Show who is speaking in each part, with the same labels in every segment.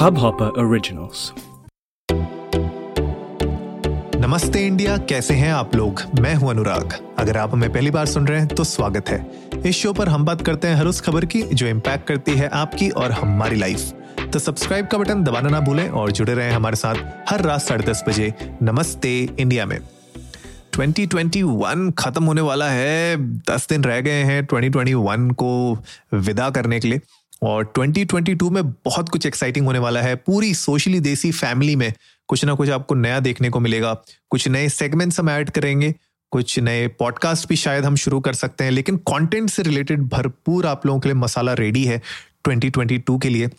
Speaker 1: Hubhopper Originals.
Speaker 2: नमस्ते India, कैसे हैं आप लोग? मैं हूँ अनुराग। अगर आप हमें पहली बार सुन रहे हैं तो स्वागत है। इस शो पर हम बात करते हैं हर उस खबर की, जो इम्पैक्ट करती है आपकी और हमारी लाइफ तो सब्सक्राइब का बटन दबाना ना भूलें और जुड़े रहें हमारे साथ हर रात साढ़े दस बजे नमस्ते इंडिया में। 2021 खत्म होने वाला है। दस दिन रह गए हैं 2021 को विदा करने के लिए। और 2022 में बहुत कुछ एक्साइटिंग होने वाला है। पूरी सोशली देसी फैमिली में कुछ ना कुछ आपको नया देखने को मिलेगा। कुछ नए सेगमेंट्स हम ऐड करेंगे, कुछ नए पॉडकास्ट भी शायद हम शुरू कर सकते हैं, लेकिन कंटेंट से रिलेटेड भरपूर आप लोगों के लिए मसाला रेडी है 2022 के लिए।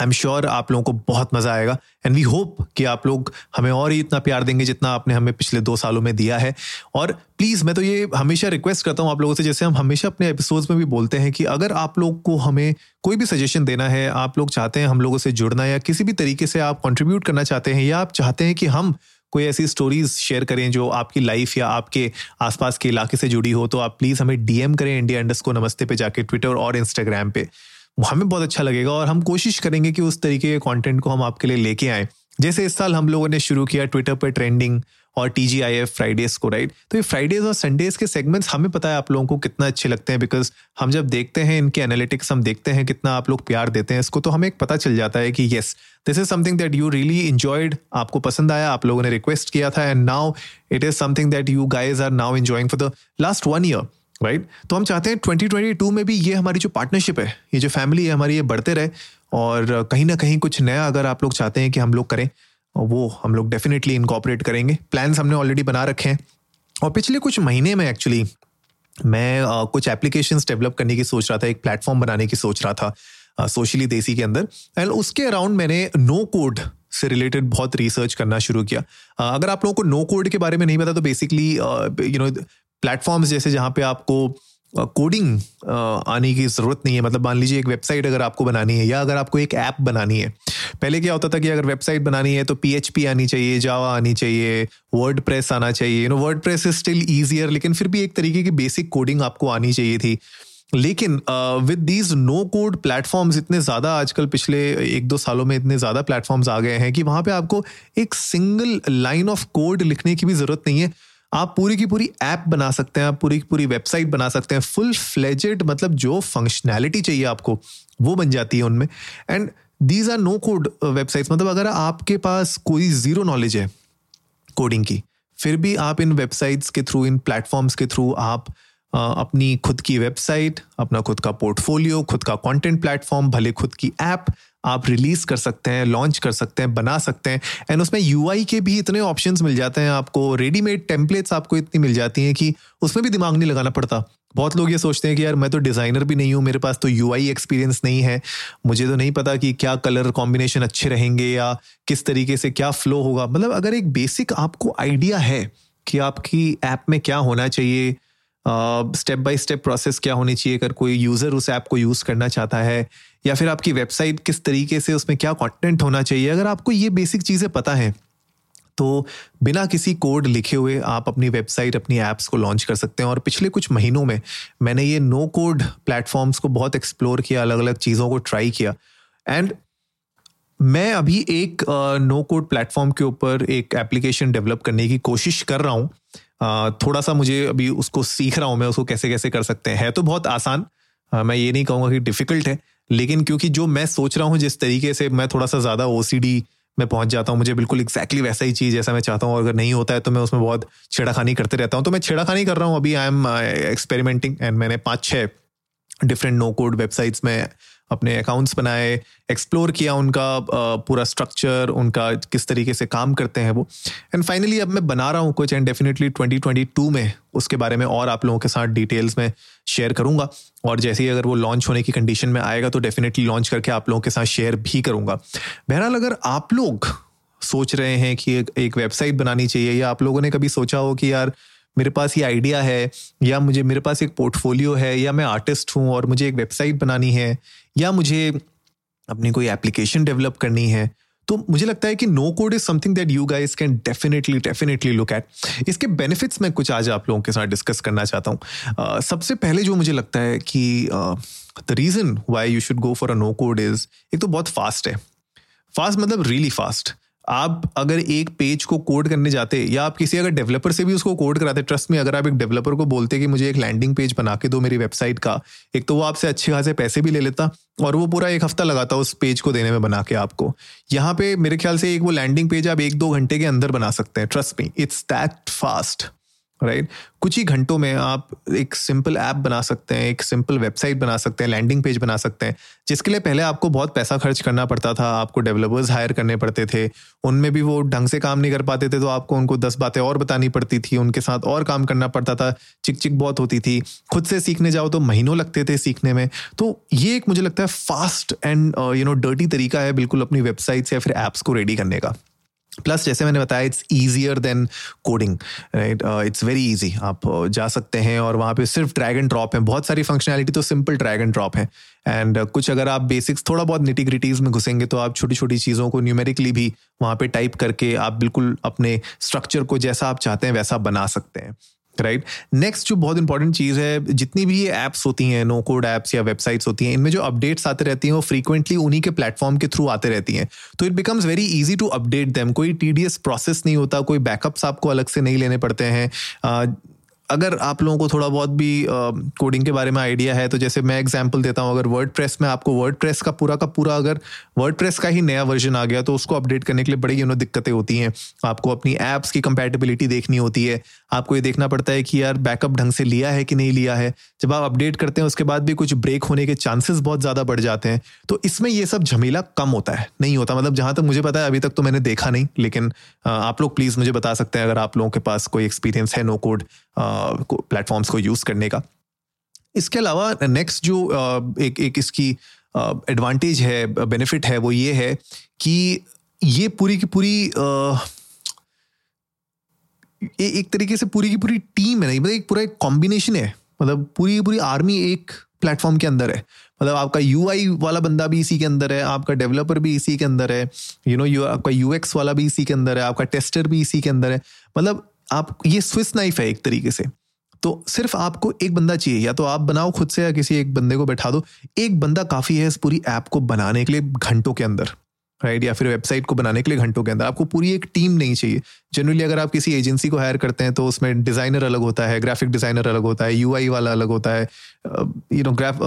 Speaker 2: आई एम श्योर आप लोगों को बहुत मज़ा आएगा। एंड वी होप कि आप लोग हमें और ही इतना प्यार देंगे जितना आपने हमें पिछले दो सालों में दिया है। और प्लीज़ मैं तो ये हमेशा रिक्वेस्ट करता हूँ आप लोगों से, जैसे हम हमेशा अपने एपिसोड्स में भी बोलते हैं कि अगर आप लोग को हमें कोई भी सजेशन देना है, आप लोग चाहते हैं हम लोगों से जुड़ना या किसी भी तरीके से आप कॉन्ट्रीब्यूट करना चाहते हैं या आप चाहते हैं कि हम कोई ऐसी स्टोरीज शेयर करें जो आपकी लाइफ या आपके आसपास के इलाके से जुड़ी हो तो आप प्लीज़ हमें डीएम करें इंडिया को नमस्ते पे जाके ट्विटर और इंस्टाग्राम पे। हमें बहुत अच्छा लगेगा और हम कोशिश करेंगे कि उस तरीके के कंटेंट को हम आपके लिए लेके आए। जैसे इस साल हम लोगों ने शुरू किया ट्विटर पर ट्रेंडिंग और T G I F Fridays को राइट तो ये फ्राइडेज और संडेज के सेगमेंट्स हमें पता है आप लोगों को कितना अच्छे लगते हैं बिकॉज़ हम जब देखते हैं, इनके एनालिटिक्स हम देखते हैं, कितना आप लोग प्यार देते हैं, इसको तो हमें एक पता चल जाता है कि yes this is something that you really enjoyed आपको पसंद आया, आप लोगों ने रिक्वेस्ट किया था and now it is something that you guys are now enjoying for the last one year right right? तो हम चाहते हैं 2022 में भी ये हमारी जो पार्टनरशिप है, ये जो फैमिली है हमारी, ये बढ़ते रहे और कहीं ना कहीं कुछ नया अगर आप लोग चाहते हैं कि हम लोग करें, वो हम लोग डेफिनेटली इनकॉपरेट करेंगे प्लान्स हमने ऑलरेडी बना रखे हैं और पिछले कुछ महीने में एक्चुअली मैं कुछ एप्लीकेशन डेवलप करने की सोच रहा था, एक प्लेटफॉर्म बनाने की सोच रहा था सोशली देसी के अंदर एंड उसके अराउंड मैंने नो कोड से रिलेटेड बहुत रिसर्च करना शुरू किया अगर आप लोगों को नो कोड के बारे में नहीं पता तो बेसिकली यू नो प्लेटफॉर्म्स जैसे जहाँ पे आपको कोडिंग आने की ज़रूरत नहीं है। मतलब मान लीजिए एक वेबसाइट अगर आपको बनानी है या अगर आपको एक ऐप बनानी है। पहले क्या होता था कि अगर वेबसाइट बनानी है तो पीएचपी आनी चाहिए जावा आनी चाहिए वर्ड प्रेस आना चाहिए। You know WordPress is still easier लेकिन फिर भी एक तरीके की बेसिक कोडिंग आपको आनी चाहिए थी। लेकिन with these no code platforms इतने ज़्यादा आजकल पिछले एक दो सालों में इतने ज़्यादा प्लेटफॉर्म्स आ गए हैं कि वहाँ पे आपको एक सिंगल लाइन ऑफ़ कोड लिखने की भी ज़रूरत नहीं है। आप पूरी की पूरी ऐप बना सकते हैं, आप पूरी की पूरी वेबसाइट बना सकते हैं। फुल फ्लेजेड मतलब जो फंक्शनैलिटी चाहिए आपको, वो बन जाती है उनमें। And these are no code websites मतलब अगर आपके पास कोई ज़ीरो नॉलेज है कोडिंग की, फिर भी आप इन वेबसाइट्स के थ्रू इन प्लेटफॉर्म्स के थ्रू आप अपनी खुद की वेबसाइट अपना खुद का पोर्टफोलियो खुद का कंटेंट प्लेटफॉर्म भले खुद की ऐप आप रिलीज़ कर सकते हैं लॉन्च कर सकते हैं, बना सकते हैं एंड उसमें यूआई के भी इतने ऑप्शन मिल जाते हैं आपको रेडीमेड टेम्पलेट्स आपको इतनी मिल जाती हैं कि उसमें भी दिमाग नहीं लगाना पड़ता। बहुत लोग ये सोचते हैं कि यार मैं तो डिज़ाइनर भी नहीं हूँ, मेरे पास तो यू एक्सपीरियंस नहीं है। मुझे तो नहीं पता कि क्या कलर कॉम्बिनेशन अच्छे रहेंगे या किस तरीके से क्या फ्लो होगा। मतलब अगर एक बेसिक आपको आइडिया है कि आपकी ऐप में क्या होना चाहिए स्टेप बाय स्टेप प्रोसेस क्या होनी चाहिए, अगर कोई यूज़र उस ऐप को यूज़ करना चाहता है या फिर आपकी वेबसाइट किस तरीके से उसमें क्या कंटेंट होना चाहिए? अगर आपको ये बेसिक चीज़ें पता हैं तो बिना किसी कोड लिखे हुए आप अपनी वेबसाइट अपनी ऐप्स को लॉन्च कर सकते हैं। और पिछले कुछ महीनों में मैंने ये नो कोड प्लेटफॉर्म्स को बहुत एक्सप्लोर किया अलग अलग चीज़ों को ट्राई किया। एंड मैं अभी एक नो कोड प्लेटफॉर्म के ऊपर एक एप्लीकेशन डेवलप करने की कोशिश कर रहा हूँ। थोड़ा सा मुझे अभी उसको सीख रहा हूँ मैं, उसको कैसे कैसे कर सकते हैं। है तो बहुत आसान। मैं ये नहीं कहूँगा कि डिफ़िकल्ट है। लेकिन क्योंकि जो मैं सोच रहा हूँ, जिस तरीके से मैं थोड़ा सा ज़्यादा ओ में पहुँच जाता हूँ, मुझे बिल्कुल एक्जैक्टली वैसा ही चीज़ जैसा मैं चाहता हूँ अगर नहीं होता है तो मैं उसमें बहुत छेड़ाखानी करते रहता हूँ। तो मैं छेड़ाखानी कर रहा हूँ। अभी आई एम एक्सपेरिमेंटिंग एंड मैंने पाँच छः डिफरेंट नो कोड वेबसाइट्स में अपने अकाउंट्स बनाए एक्सप्लोर किया उनका पूरा स्ट्रक्चर उनका किस तरीके से काम करते हैं वो। एंड फाइनली अब मैं बना रहा हूँ कुछ एंड डेफिनेटली 2022 में उसके बारे में और आप लोगों के साथ डिटेल्स में शेयर करूँगा। और जैसे ही अगर वो लॉन्च होने की कंडीशन में आएगा तो डेफिनेटली लॉन्च करके आप लोगों के साथ शेयर भी करूँगा। बहरहाल, अगर आप लोग सोच रहे हैं कि एक वेबसाइट बनानी चाहिए, या आप लोगों ने कभी सोचा हो कि यार मेरे पास ये आइडिया है या मुझे मेरे पास एक पोर्टफोलियो है या मैं आर्टिस्ट हूँ और मुझे एक वेबसाइट बनानी है या मुझे अपनी कोई एप्लीकेशन डेवलप करनी है तो मुझे लगता है कि no code is something that you guys can definitely definitely look at इसके बेनिफिट्स मैं कुछ आज आप लोगों के साथ डिस्कस करना चाहता हूँ। uh, सबसे पहले जो मुझे लगता है कि the reason why you should go for a no code is एक तो बहुत फास्ट है। फास्ट मतलब रियली फास्ट आप अगर एक पेज को कोड करने जाते, या आप किसी अगर डेवलपर से भी उसको कोड कराते ट्रस्ट में अगर आप एक डेवलपर को बोलते कि मुझे एक लैंडिंग पेज बना के दो मेरी वेबसाइट का, एक तो वो आपसे अच्छे खासे पैसे भी ले लेता, और वो पूरा एक हफ़्ता लगाता उस पेज को देने में बना के आपको। यहाँ पे मेरे ख्याल से एक वो लैंडिंग पेज आप एक दो घंटे के अंदर बना सकते हैं ट्रस्ट में इट्स दैट फास्ट राइट कुछ ही घंटों में आप एक सिंपल ऐप बना सकते हैं, एक सिंपल वेबसाइट बना सकते हैं लैंडिंग पेज बना सकते हैं, जिसके लिए पहले आपको बहुत पैसा खर्च करना पड़ता था, आपको डेवलपर्स हायर करने पड़ते थे, उनमें भी वो ढंग से काम नहीं कर पाते थे तो आपको उनको दस बातें और बतानी पड़ती थी, उनके साथ और काम करना पड़ता था चिक चिक बहुत होती थी। खुद से सीखने जाओ तो महीनों लगते थे सीखने में। तो ये एक मुझे लगता है fast and you know dirty तरीका है बिल्कुल अपनी वेबसाइट्स या फिर ऐप्स को रेडी करने का। प्लस जैसे मैंने बताया it's easier than coding right it's very easy आप uh, जा सकते हैं और वहाँ पे सिर्फ़ ड्रैग एंड ड्रॉप है। बहुत सारी फंक्शनैलिटी तो सिंपल ड्रैग एंड ड्रॉप है। एंड कुछ अगर आप बेसिक्स थोड़ा बहुत निटिग्रिटीज में घुसेंगे तो आप छोटी छोटी चीज़ों को न्यूमेरिकली भी वहाँ पे टाइप करके आप बिल्कुल अपने स्ट्रक्चर को जैसा आप चाहते हैं वैसा बना सकते हैं। राइट नेक्स्ट जो बहुत इंपॉर्टेंट चीज़ है, जितनी भी ये ऐप्स होती हैं नो कोड ऐप्स या वेबसाइट्स होती हैं, इनमें जो अपडेट्स आते रहती हैं, वो फ्रीक्वेंटली उन्हीं के प्लेटफॉर्म के थ्रू आते रहती हैं। तो it becomes very easy to update them कोई टीडीएस प्रोसेस नहीं होता, कोई बैकअप्स आपको अलग से नहीं लेने पड़ते हैं। अगर आप लोगों को थोड़ा बहुत भी कोडिंग के बारे में आइडिया है तो जैसे मैं एग्ज़ाम्पल देता हूँ, अगर वर्ड में आपको वर्ड का पूरा का पूरा अगर वर्ड का ही नया वर्जन आ गया तो उसको अपडेट करने के लिए बड़ी यू नो दिक्कतें होती हैं। आपको अपनी एप्स की कंपेटेबिलिटी देखनी होती है। आपको ये देखना पड़ता है कि यार बैकअप ढंग से लिया है कि नहीं लिया है? जब आप अपडेट करते हैं, उसके बाद भी कुछ ब्रेक होने के चांसेस बहुत ज़्यादा बढ़ जाते हैं। तो इसमें ये सब झमेला कम होता है। नहीं होता। मतलब जहाँ तक मुझे पता है, अभी तक तो मैंने देखा नहीं, लेकिन आप लोग प्लीज़ मुझे बता सकते हैं, अगर आप लोगों के पास कोई एक्सपीरियंस है नो कोड प्लेटफॉर्म्स को यूज़ करने का। इसके अलावा नेक्स्ट जो एक एक इसकी एडवांटेज है बेनिफिट है, वो ये है कि ये पूरी की पूरी एक तरीके से पूरी की पूरी टीम है नहीं मतलब एक पूरा एक कॉम्बिनेशन है। मतलब पूरी की पूरी आर्मी एक प्लेटफॉर्म के अंदर है। मतलब आपका यूआई वाला बंदा भी इसी के अंदर है, आपका डेवलपर भी इसी के अंदर है यू नो यू आपका यू वाला भी इसी के अंदर है, आपका टेस्टर भी इसी के अंदर है। मतलब आप, ये स्विस नाइफ है एक तरीके से। तो सिर्फ़ आपको एक बंदा चाहिए, या तो आप बनाओ खुद से या किसी एक बंदे को बैठा दो। एक बंदा काफ़ी है इस पूरी ऐप को बनाने के लिए घंटों के अंदर राइट या फिर वेबसाइट को बनाने के लिए घंटों के अंदर। आपको पूरी एक टीम नहीं चाहिए। जनरली अगर आप किसी एजेंसी को हायर करते हैं तो उसमें डिज़ाइनर अलग होता है ग्राफिक डिज़ाइनर अलग होता है यूआई वाला अलग होता है। यू नो ग्राफ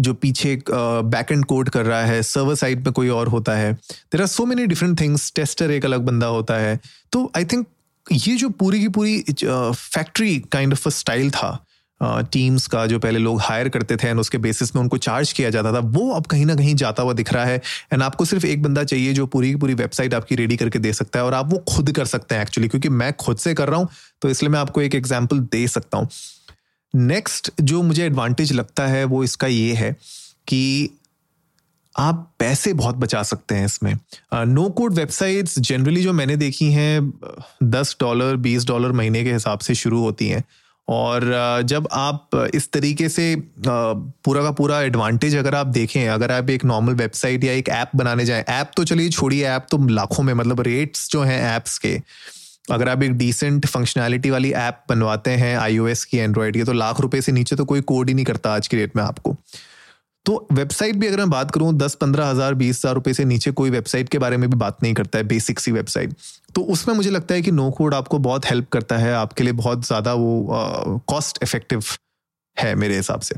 Speaker 2: जो पीछे बैक एंड कोड कर रहा है सर्वर साइड में कोई और होता है। There are so many different things tester एक अलग बंदा होता है। तो आई थिंक ये जो पूरी की पूरी factory kind of a style था टीम्स का जो पहले लोग हायर करते थे एंड उसके बेसिस में उनको चार्ज किया जाता था, वो अब कहीं ना कहीं जाता हुआ दिख रहा है एंड आपको सिर्फ़ एक बंदा चाहिए जो पूरी की पूरी वेबसाइट आपकी रेडी करके दे सकता है और आप वो खुद कर सकते हैं एक्चुअली क्योंकि मैं खुद से कर रहा हूँ तो इसलिए मैं आपको एक एग्ज़ाम्पल दे सकता हूँ। नेक्स्ट जो मुझे एडवांटेज लगता है वो इसका ये है कि आप पैसे बहुत बचा सकते हैं इसमें। नो कोड वेबसाइट्स जनरली जो मैंने देखी हैं, दस डॉलर बीस डॉलर महीने के हिसाब से शुरू होती हैं। और जब आप इस तरीके से पूरा का पूरा एडवांटेज अगर आप देखें, अगर आप एक नॉर्मल वेबसाइट या एक ऐप बनाने जाएँ ऐप तो चलिए छोड़िए ऐप तो लाखों में मतलब रेट्स जो हैं ऐप्स के। अगर आप एक डिसेंट फंक्शनैलिटी वाली ऐप बनवाते हैं आईओएस की एंड्रॉयड की तो लाख रुपए से नीचे तो कोई कोड ही नहीं करता आज की डेट में आपको। तो वेबसाइट भी अगर मैं बात करूँ, दस, पंद्रह हज़ार, बीस हज़ार रुपए से नीचे कोई वेबसाइट के बारे में भी बात नहीं करता है बेसिक सी वेबसाइट। तो उसमें मुझे लगता है कि नो कोड आपको बहुत हेल्प करता है, आपके लिए बहुत ज़्यादा वो कॉस्ट इफ़ेक्टिव है मेरे हिसाब से।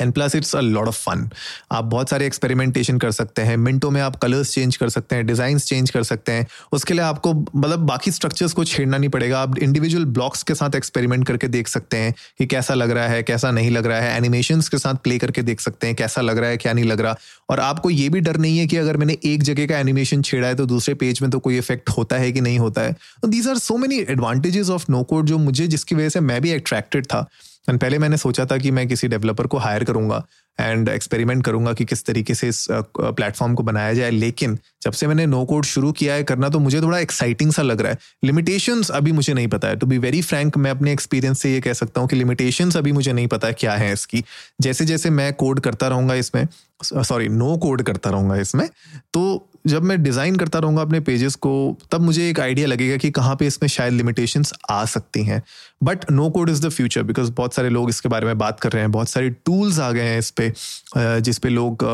Speaker 2: And plus it's a lot of fun आप बहुत सारे एक्सपेरिमेंटेशन कर सकते हैं। मिनटों में आप कलर्स चेंज कर सकते हैं डिज़ाइन चेंज कर सकते हैं। उसके लिए आपको मतलब बाकी स्ट्रक्चर्स को छेड़ना नहीं पड़ेगा। आप इंडिविजुअल ब्लॉक्स के साथ एक्सपेरिमेंट करके देख सकते हैं कि कैसा लग रहा है, कैसा नहीं लग रहा है। एनिमेशन के साथ प्ले करके देख सकते हैं कैसा लग रहा है, क्या नहीं लग रहा। और आपको ये भी डर नहीं है कि अगर मैंने एक जगह का एनिमेशन छेड़ा है तो दूसरे पेज में तो कोई इफ़ेक्ट होता है कि नहीं होता है। These are so many advantages of no code जो मुझे जिसकी वजह से मैं भी अट्रैक्टेड था। एंड पहले मैंने सोचा था कि मैं किसी डेवलपर को हायर करूँगा एंड एक्सपेरिमेंट करूँगा कि किस तरीके से इस प्लेटफॉर्म को बनाया जाए। लेकिन जब से मैंने नो कोड शुरू किया है करना तो मुझे थोड़ा एक्साइटिंग सा लग रहा है। लिमिटेशन अभी मुझे नहीं पता है। टू बी वेरी फ्रैंक मैं अपने एक्सपीरियंस से ये कह सकता हूँ कि लिमिटेशन अभी मुझे नहीं पता क्या है इसकी। जैसे जैसे मैं कोड करता रहूँगा इसमें सॉरी नो कोड करता रहूँगा इसमें। तो जब मैं डिज़ाइन करता रहूँगा अपने पेजेस को, तब मुझे एक आइडिया लगेगा कि कहाँ पे इसमें शायद लिमिटेशंस आ सकती हैं। But no code is the future because बहुत सारे लोग इसके बारे में बात कर रहे हैं। बहुत सारे टूल्स आ गए हैं इस पर जिस पे लोग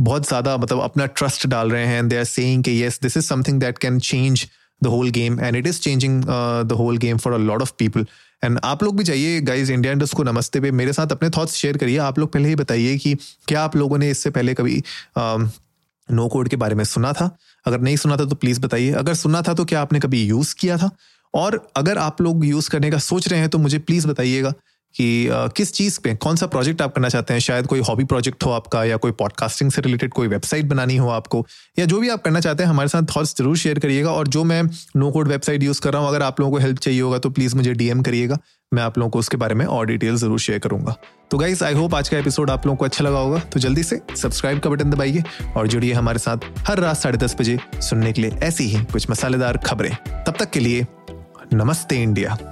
Speaker 2: बहुत ज़्यादा मतलब अपना ट्रस्ट डाल रहे हैं। दे आर सेइंग कि yes this is something that can change the whole game and it is changing the whole game for a lot of people and आप लोग भी जाइए गाइज़ इंडिया इंडस्ट को नमस्ते पे। मेरे साथ अपने थॉट्स शेयर करिए। आप लोग पहले ही बताइए कि क्या आप लोगों ने इससे पहले कभी नो कोड के बारे में सुना था? अगर नहीं सुना था तो प्लीज़ बताइए। अगर सुना था तो क्या आपने कभी यूज़ किया था? और अगर आप लोग यूज़ करने का सोच रहे हैं तो मुझे प्लीज़ बताइएगा। कि किस चीज़ पे, कौन सा प्रोजेक्ट आप करना चाहते हैं? शायद कोई हॉबी प्रोजेक्ट हो आपका, या कोई पॉडकास्टिंग से रिलेटेड कोई वेबसाइट बनानी हो आपको, या जो भी आप करना चाहते हैं, हमारे साथ थॉट्स ज़रूर शेयर करिएगा। और जो मैं नो कोड वेबसाइट यूज़ कर रहा हूँ, अगर आप लोगों को हेल्प चाहिए होगा तो प्लीज़ मुझे डीएम करिएगा। मैं आप लोगों को उसके बारे में और डिटेल ज़रूर शेयर करूँगा। तो गाइज़ आई होप आज का एपिसोड आप लोगों को अच्छा लगा होगा। तो जल्दी से सब्सक्राइब का बटन दबाइए और जुड़िए हमारे साथ हर रात साढ़े दस बजे सुनने के लिए ऐसी ही कुछ मसालेदार खबरें। तब तक के लिए नमस्ते इंडिया।